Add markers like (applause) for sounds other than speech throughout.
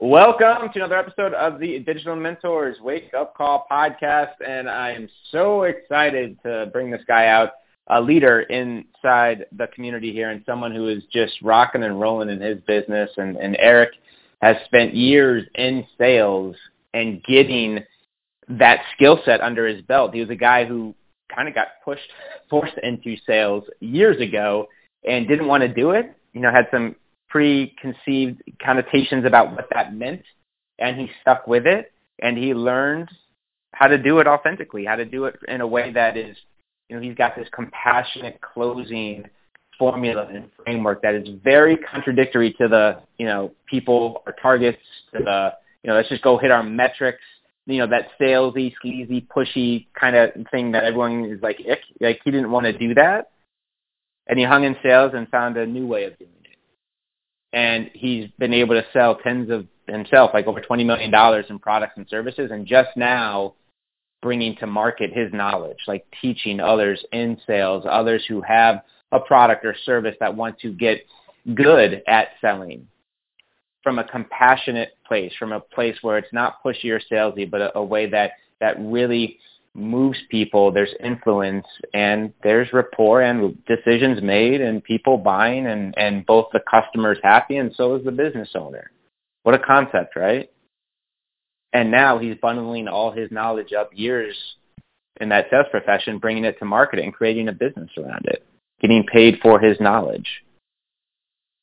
Welcome to another episode of the Digital Mentors Wake Up Call podcast, and I am so excited to bring this guy out, a leader inside the community here, and someone who is just rocking and rolling in his business. And, and Eric has spent years in sales and getting that skill set under his belt. He was a guy who kind of got pushed, (laughs) forced into sales years ago, and didn't want to do it. You know, had some preconceived connotations about what that meant, and he stuck with it, and he learned how to do it authentically, how to do it in a way that is, you know, he's got this compassionate closing formula and framework that is very contradictory to the, you know, people, our targets, to the, you know, let's just go hit our metrics, you know, that salesy, sleazy, pushy kind of thing that everyone is like, ick. Like he didn't want to do that. And he hung in sales and found a new way of doing it and he's been able to sell tens of himself, like over $20 million in products and services, and just now bringing to market his knowledge, like teaching others in sales, others who have a product or service that want to get good at selling from a compassionate place, from a place where it's not pushy or salesy, but a, a way that, that really moves people, there's influence, and there's rapport and decisions made and people buying and, and both the customer's happy and so is the business owner. What a concept, right? And now he's bundling all his knowledge up years in that sales profession, bringing it to market and creating a business around it, getting paid for his knowledge.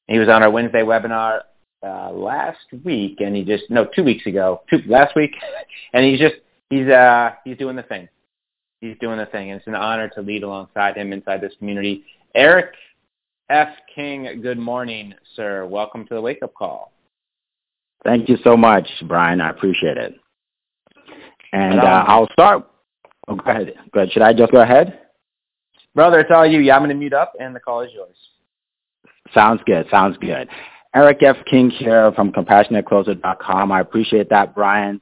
He was on our Wednesday webinar uh, last week, and he just no two weeks ago, two last week, (laughs) and he's just he's uh he's doing the thing. He's doing the thing. And it's an honor to lead alongside him inside this community. Eric F. King, good morning, sir. Welcome to the wake up call. Thank you so much, Brian. I appreciate it. And uh, I'll start. Oh, go ahead. Go ahead. Should I just go ahead? Brother, it's all you. Yeah, I'm going to mute up, and the call is yours. Sounds good. Sounds good. Eric F. King here from CompassionateCloser.com. I appreciate that, Brian.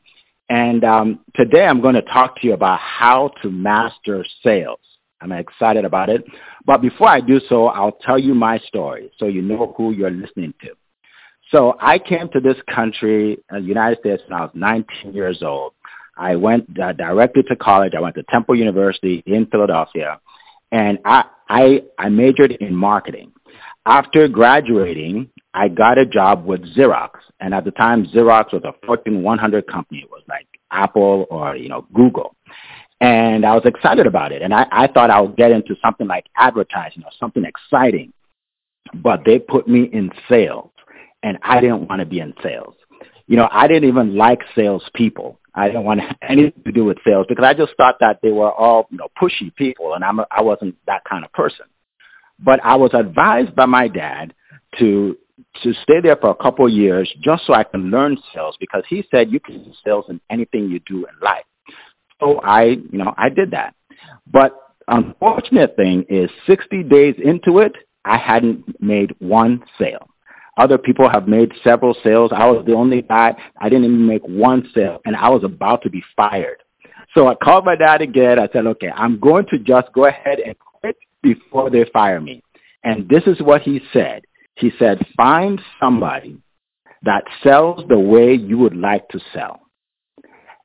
And um, today I'm going to talk to you about how to master sales. I'm excited about it. But before I do so, I'll tell you my story so you know who you're listening to. So I came to this country, the uh, United States, when I was 19 years old. I went uh, directly to college. I went to Temple University in Philadelphia, and I, I, I majored in marketing. After graduating, I got a job with Xerox. And at the time, Xerox was a Fortune 100 company. It was like Apple or, you know, Google. And I was excited about it. And I, I thought I would get into something like advertising or something exciting. But they put me in sales. And I didn't want to be in sales. You know, I didn't even like salespeople. I didn't want (laughs) anything to do with sales because I just thought that they were all, you know, pushy people. And I'm a, I wasn't that kind of person. But I was advised by my dad to to stay there for a couple of years just so I can learn sales because he said you can do sales in anything you do in life. So I, you know, I did that. But unfortunate thing is 60 days into it, I hadn't made one sale. Other people have made several sales. I was the only guy. I didn't even make one sale, and I was about to be fired. So I called my dad again. I said, okay, I'm going to just go ahead and quit before they fire me. And this is what he said. He said, find somebody that sells the way you would like to sell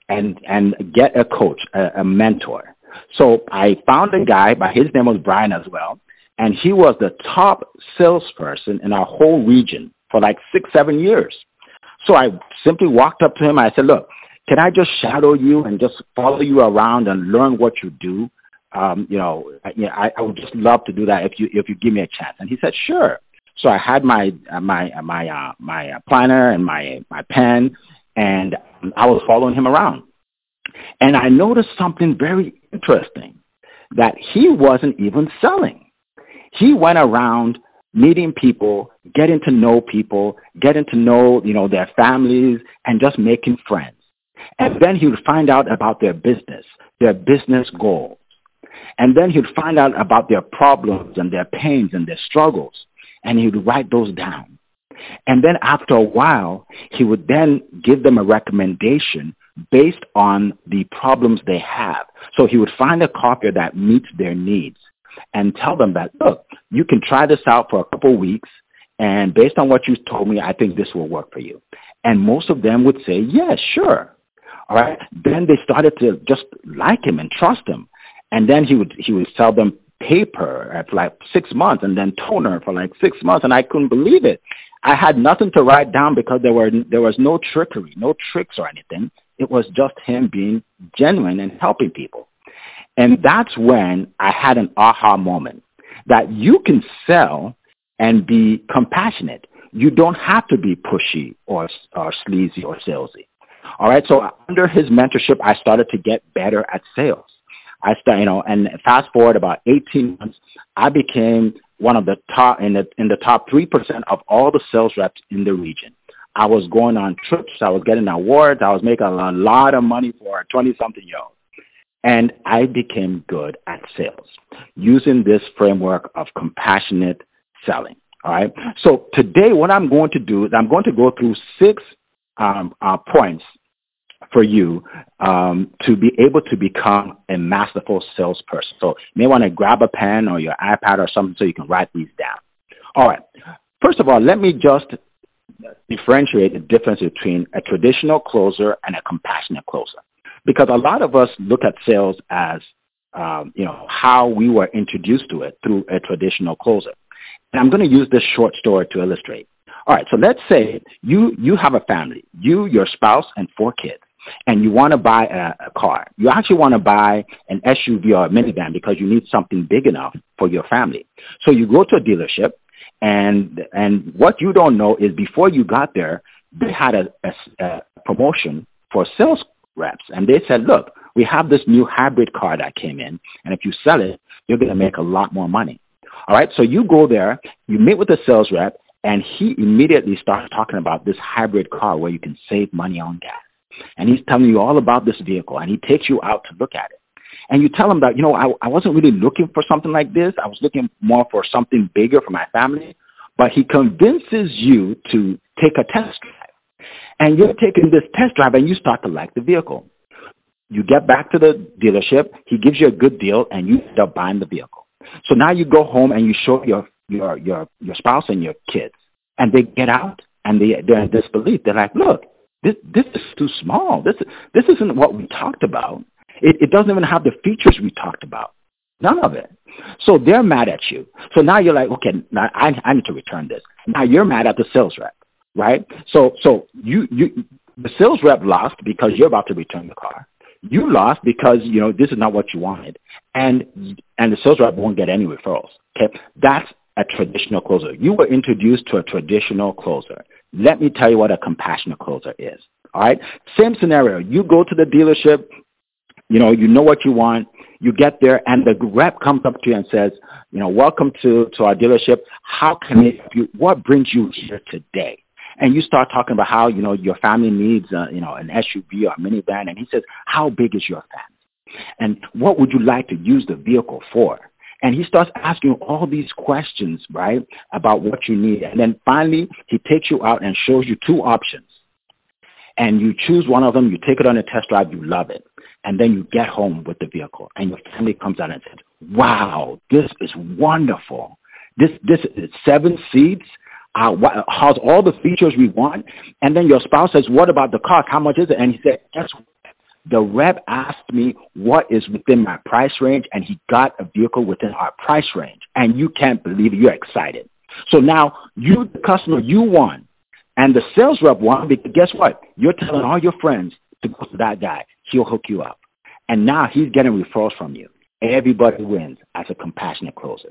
and, and get a coach, a, a mentor. So I found a guy, but his name was Brian as well, and he was the top salesperson in our whole region for like six, seven years. So I simply walked up to him. I said, look, can I just shadow you and just follow you around and learn what you do? Um, you know, I, I would just love to do that if you if you give me a chance. And he said, sure. So I had my uh, my uh, my uh, my uh, planner and my my pen, and I was following him around. And I noticed something very interesting that he wasn't even selling. He went around meeting people, getting to know people, getting to know you know their families, and just making friends. And then he would find out about their business, their business goals. And then he'd find out about their problems and their pains and their struggles. And he'd write those down. And then after a while, he would then give them a recommendation based on the problems they have. So he would find a copier that meets their needs and tell them that, look, you can try this out for a couple of weeks, and based on what you told me, I think this will work for you. And most of them would say, yes, yeah, sure. All right. Then they started to just like him and trust him. And then he would he would sell them paper for like six months and then toner for like six months and I couldn't believe it. I had nothing to write down because there were there was no trickery, no tricks or anything. It was just him being genuine and helping people. And that's when I had an aha moment that you can sell and be compassionate. You don't have to be pushy or, or sleazy or salesy. All right. So under his mentorship, I started to get better at sales. I started, you know, and fast forward about 18 months, I became one of the top in the in the top three percent of all the sales reps in the region. I was going on trips. I was getting awards. I was making a lot of money for a 20 something year old. And I became good at sales using this framework of compassionate selling. All right. So today, what I'm going to do is I'm going to go through six um, uh, points for you um, to be able to become a masterful salesperson. So you may want to grab a pen or your iPad or something so you can write these down. All right. First of all, let me just differentiate the difference between a traditional closer and a compassionate closer. Because a lot of us look at sales as, um, you know, how we were introduced to it through a traditional closer. And I'm going to use this short story to illustrate. All right, so let's say you, you have a family, you, your spouse, and four kids, and you want to buy a, a car. You actually want to buy an SUV or a minivan because you need something big enough for your family. So you go to a dealership, and and what you don't know is before you got there, they had a, a, a promotion for sales reps, and they said, look, we have this new hybrid car that came in, and if you sell it, you're going to make a lot more money. All right, so you go there, you meet with the sales rep, and he immediately starts talking about this hybrid car where you can save money on gas. And he's telling you all about this vehicle, and he takes you out to look at it. And you tell him that, you know, I, I wasn't really looking for something like this. I was looking more for something bigger for my family. But he convinces you to take a test drive. And you're taking this test drive and you start to like the vehicle. You get back to the dealership, he gives you a good deal, and you end up buying the vehicle. So now you go home and you show your your your your spouse and your kids, and they get out and they they're in disbelief. They're like, look, this this is too small. This this isn't what we talked about. It, it doesn't even have the features we talked about. None of it. So they're mad at you. So now you're like, okay, now I, I need to return this. Now you're mad at the sales rep, right? So so you you the sales rep lost because you're about to return the car. You lost because you know this is not what you wanted, and and the sales rep won't get any referrals. Okay, that's a traditional closer. You were introduced to a traditional closer. Let me tell you what a compassionate closer is. All right, same scenario. You go to the dealership. You know, you know what you want. You get there, and the rep comes up to you and says, you know, welcome to to our dealership. How can you? What brings you here today? and you start talking about how you know your family needs uh, you know an SUV or a minivan, and he says, "How big is your family? And what would you like to use the vehicle for?" And he starts asking all these questions, right, about what you need. And then finally, he takes you out and shows you two options. And you choose one of them, you take it on a test drive, you love it. And then you get home with the vehicle and your family comes out and says, wow, this is wonderful. This, this is seven seats uh, has all the features we want. And then your spouse says, what about the cost? How much is it? And he said, guess? The rep asked me what is within my price range, and he got a vehicle within our price range. And you can't believe it. You're excited. So now you, the customer, you won. And the sales rep won because guess what? You're telling all your friends to go to that guy. He'll hook you up. And now he's getting referrals from you. Everybody wins as a compassionate closer.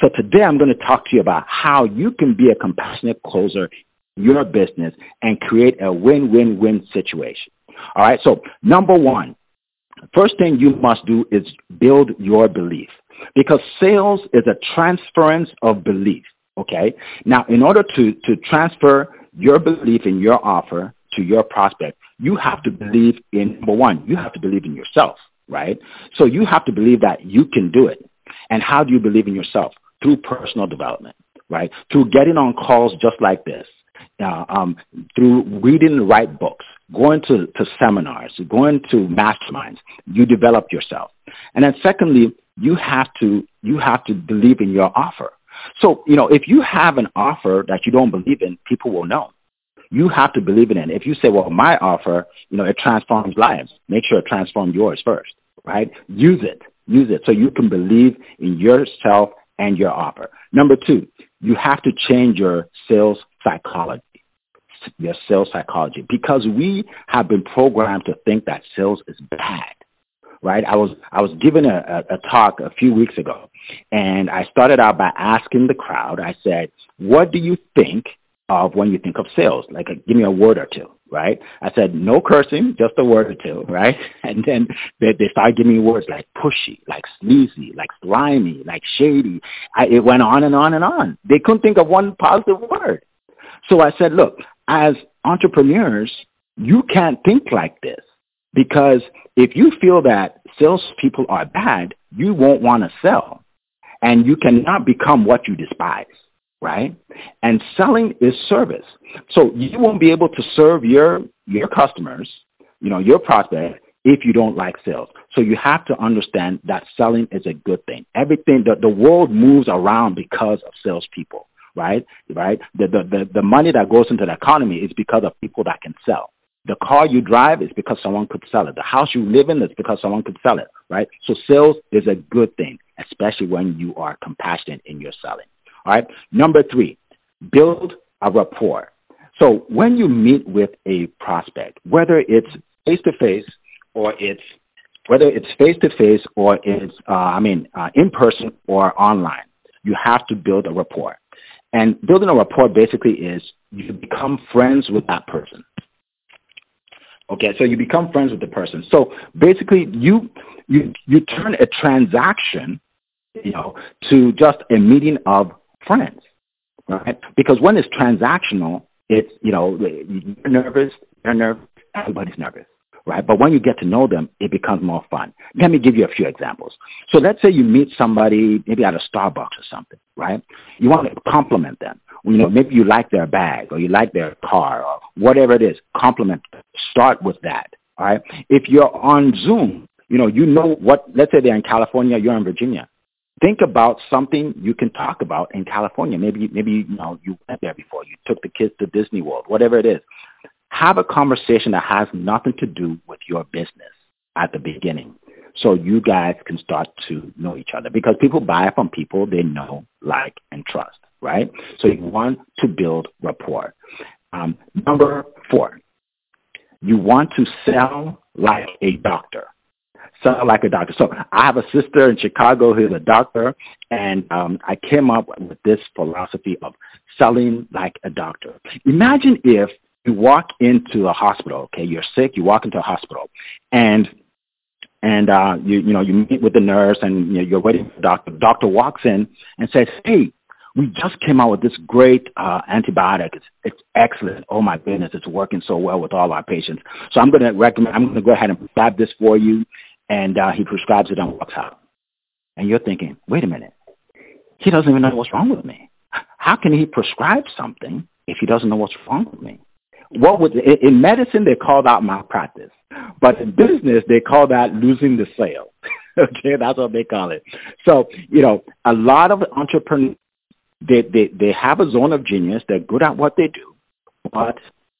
So today I'm going to talk to you about how you can be a compassionate closer in your business and create a win-win-win situation. All right. So number one, first thing you must do is build your belief because sales is a transference of belief. Okay. Now, in order to, to transfer your belief in your offer to your prospect, you have to believe in, number one, you have to believe in yourself. right? So you have to believe that you can do it. And how do you believe in yourself? Through personal development, right? Through getting on calls just like this, uh, um, through reading the right books, going to, to seminars, going to masterminds, you develop yourself. And then secondly, you have to you have to believe in your offer. So, you know, if you have an offer that you don't believe in, people will know. You have to believe in it. If you say, well, my offer, you know, it transforms lives, make sure it transforms yours first, right? Use it. Use it so you can believe in yourself and your offer. Number two, you have to change your sales psychology your sales psychology because we have been programmed to think that sales is bad right? I was I was given a, a, a talk a few weeks ago, and I started out by asking the crowd. I said, "What do you think of when you think of sales? Like, a, give me a word or two, right?" I said, "No cursing, just a word or two, (laughs) right?" And then they, they started giving me words like pushy, like sleazy, like slimy, like shady. I, it went on and on and on. They couldn't think of one positive word. So I said, "Look, as entrepreneurs, you can't think like this." Because if you feel that salespeople are bad, you won't want to sell. And you cannot become what you despise, right? And selling is service. So you won't be able to serve your, your customers, you know, your prospect if you don't like sales. So you have to understand that selling is a good thing. Everything, the, the world moves around because of salespeople, right? Right? The, the, the, the money that goes into the economy is because of people that can sell. The car you drive is because someone could sell it. The house you live in is because someone could sell it, right? So sales is a good thing, especially when you are compassionate in your selling. All right. Number three, build a rapport. So when you meet with a prospect, whether it's face to face or it's whether it's face to face or it's uh, I mean uh, in person or online, you have to build a rapport. And building a rapport basically is you become friends with that person. Okay, so you become friends with the person. So basically, you you you turn a transaction, you know, to just a meeting of friends, right? Because when it's transactional, it's you know you're nervous, they're nervous, everybody's nervous, right? But when you get to know them, it becomes more fun. Let me give you a few examples. So let's say you meet somebody maybe at a Starbucks or something, right? You want to compliment them you know, maybe you like their bag or you like their car or whatever it is, compliment. Start with that. All right. If you're on Zoom, you know, you know what, let's say they're in California, you're in Virginia. Think about something you can talk about in California. Maybe, maybe, you know, you went there before. You took the kids to Disney World, whatever it is. Have a conversation that has nothing to do with your business at the beginning so you guys can start to know each other because people buy from people they know, like, and trust right? So you want to build rapport. Um, number four, you want to sell like a doctor. Sell like a doctor. So I have a sister in Chicago who's a doctor, and um, I came up with this philosophy of selling like a doctor. Imagine if you walk into a hospital, okay, you're sick, you walk into a hospital, and and uh, you you know you meet with the nurse and you know, you're waiting for the doctor. The doctor walks in and says, "Hey, we just came out with this great uh, antibiotic. It's, it's excellent. Oh my goodness, it's working so well with all our patients. So I'm going to recommend. I'm going to go ahead and prescribe this for you, and uh, he prescribes it and walks out. And you're thinking, wait a minute, he doesn't even know what's wrong with me. How can he prescribe something if he doesn't know what's wrong with me? What would in medicine they call that malpractice, but in business they call that losing the sale. (laughs) okay, that's what they call it. So you know, a lot of entrepreneurs they, they, they have a zone of genius. They're good at what they do, but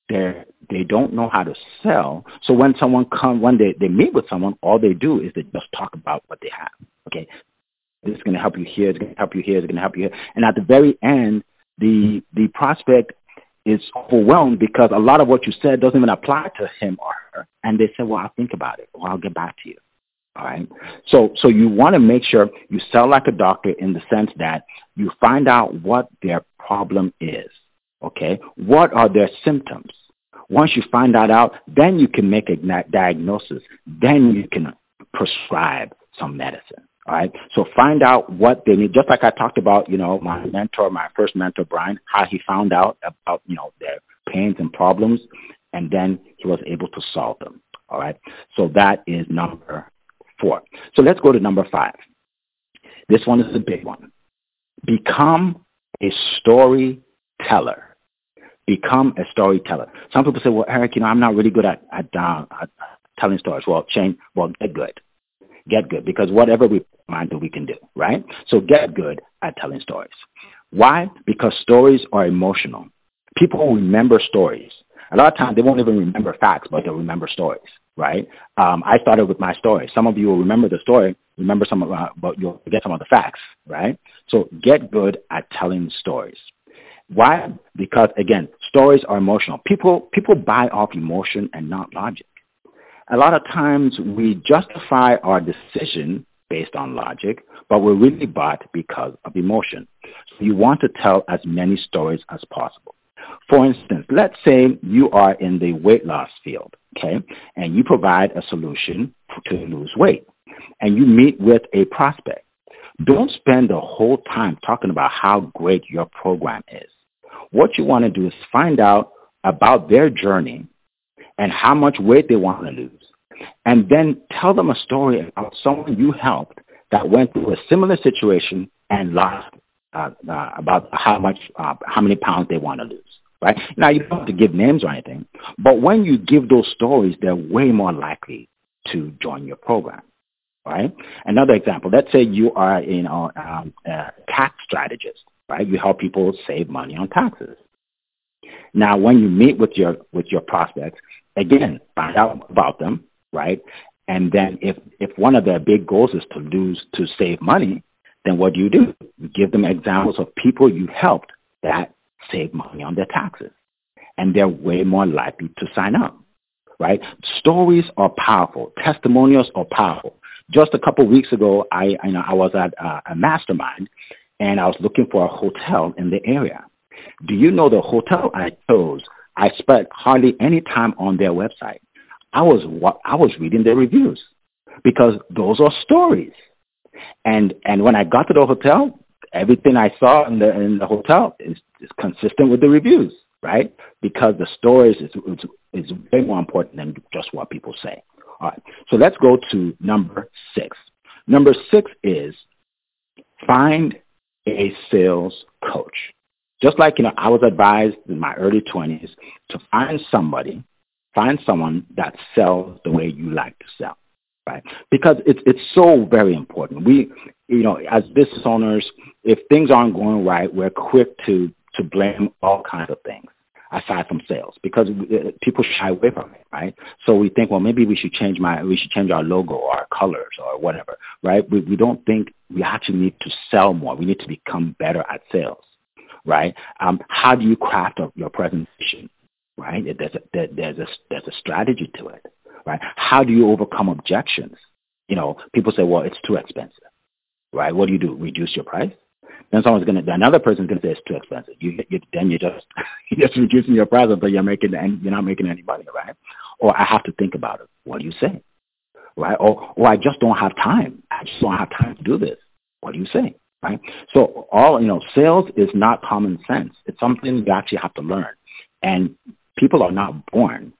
they they don't know how to sell. So when someone come when they, they meet with someone, all they do is they just talk about what they have. Okay, this is going to help you here. It's going to help you here. It's going to help you here. And at the very end, the the prospect is overwhelmed because a lot of what you said doesn't even apply to him or her. And they say, well, I'll think about it or I'll get back to you. All right. So, so you want to make sure you sell like a doctor in the sense that you find out what their problem is. Okay. What are their symptoms? Once you find that out, then you can make a diagnosis. Then you can prescribe some medicine. Right. So find out what they need. Just like I talked about, you know, my mentor, my first mentor, Brian, how he found out about, you know, their pains and problems, and then he was able to solve them. All right. So that is number four. So let's go to number five. This one is the big one. Become a storyteller. Become a storyteller. Some people say, well, Eric, you know, I'm not really good at, at, uh, at telling stories. Well, change, well, get good. Get good because whatever we mind do, we can do, right? So get good at telling stories. Why? Because stories are emotional. People remember stories. A lot of times they won't even remember facts, but they'll remember stories, right? Um, I started with my story. Some of you will remember the story, remember some of, uh, but you'll forget some of the facts, right? So get good at telling stories. Why? Because again, stories are emotional. People people buy off emotion and not logic. A lot of times we justify our decision based on logic, but we're really bought because of emotion. So you want to tell as many stories as possible. For instance, let's say you are in the weight loss field, okay, and you provide a solution to lose weight, and you meet with a prospect. Don't spend the whole time talking about how great your program is. What you want to do is find out about their journey and how much weight they want to lose. And then tell them a story about someone you helped that went through a similar situation and lost uh, uh, about how much, uh, how many pounds they want to lose. Right now, you don't have to give names or anything, but when you give those stories, they're way more likely to join your program. Right. Another example. Let's say you are, you know, um, a tax strategist. Right. You help people save money on taxes. Now, when you meet with your with your prospects, again, find out about them, right? And then if, if one of their big goals is to lose, to save money, then what do you do? You give them examples of people you helped that save money on their taxes. And they're way more likely to sign up, right? Stories are powerful. Testimonials are powerful. Just a couple of weeks ago, I, I, know, I was at a mastermind and I was looking for a hotel in the area. Do you know the hotel I chose? I spent hardly any time on their website. I was I was reading their reviews because those are stories. And and when I got to the hotel, everything I saw in the in the hotel is, is consistent with the reviews, right? Because the stories is, is is way more important than just what people say. All right. So let's go to number six. Number six is find a sales coach. Just like you know, I was advised in my early twenties to find somebody Find someone that sells the way you like to sell, right? Because it's it's so very important. We, you know, as business owners, if things aren't going right, we're quick to to blame all kinds of things aside from sales because uh, people shy away from it, right? So we think, well, maybe we should change my, we should change our logo or our colors or whatever, right? We, we don't think we actually need to sell more. We need to become better at sales, right? Um, how do you craft your presentation? right? There's a, there's a, there's a strategy to it, right? How do you overcome objections? You know, people say, well, it's too expensive, right? What do you do? Reduce your price? Then someone's gonna, another person's gonna say it's too expensive. You, you then you just (laughs) you're just reducing your price, but you're making you're not making any money, right? Or I have to think about it. What do you say, right? Or or I just don't have time. I just don't have time to do this. What do you say, right? So all you know, sales is not common sense. It's something you actually have to learn. And people are not born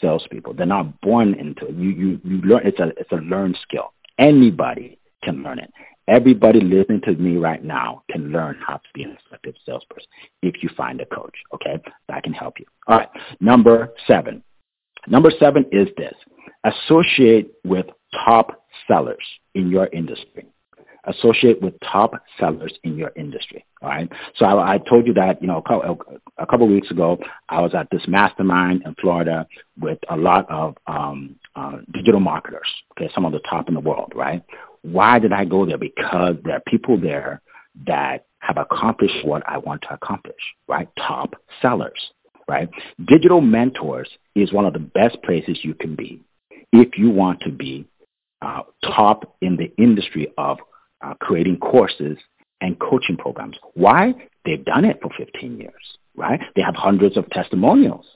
salespeople. They're not born into it. You, you, you learn, it's a, it's a learned skill. Anybody can learn it. Everybody listening to me right now can learn how to be an effective salesperson if you find a coach, okay? That can help you. All right, number seven. Number seven is this. Associate with top sellers in your industry associate with top sellers in your industry. All right. So I, I told you that, you know, a couple, weeks ago, I was at this mastermind in Florida with a lot of um, uh, digital marketers, okay, some of the top in the world, right? Why did I go there? Because there are people there that have accomplished what I want to accomplish, right? Top sellers, right? Digital mentors is one of the best places you can be if you want to be uh, top in the industry of uh, creating courses and coaching programs. Why? They've done it for 15 years, right? They have hundreds of testimonials,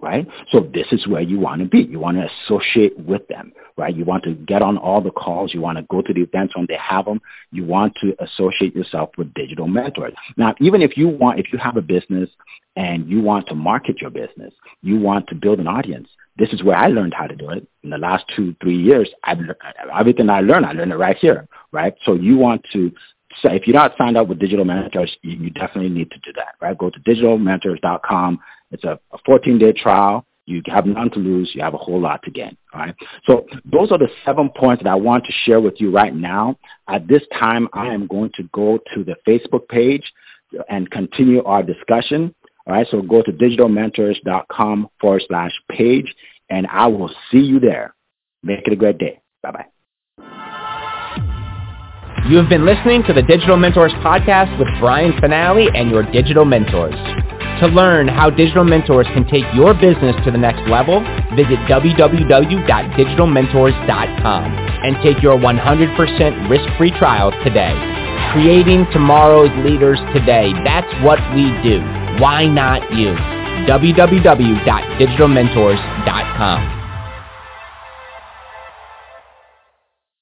right? So this is where you want to be. You want to associate with them, right? You want to get on all the calls. You want to go to the events when they have them. You want to associate yourself with digital mentors. Now, even if you want, if you have a business and you want to market your business, you want to build an audience, this is where I learned how to do it. In the last two, three years, I've, everything I learned, I learned it right here, right? So you want to so if you're not signed up with Digital Mentors, you, definitely need to do that, right? Go to digitalmentors.com. It's a, a 14-day trial. You have none to lose. You have a whole lot to gain. All right. So those are the seven points that I want to share with you right now. At this time, I am going to go to the Facebook page and continue our discussion. All right. So go to digitalmentors.com forward slash page, and I will see you there. Make it a great day. Bye bye. You have been listening to the Digital Mentors podcast with Brian Fanale and your digital mentors. To learn how digital mentors can take your business to the next level, visit www.digitalmentors.com and take your 100% risk-free trial today. Creating tomorrow's leaders today. That's what we do. Why not you? www.digitalmentors.com.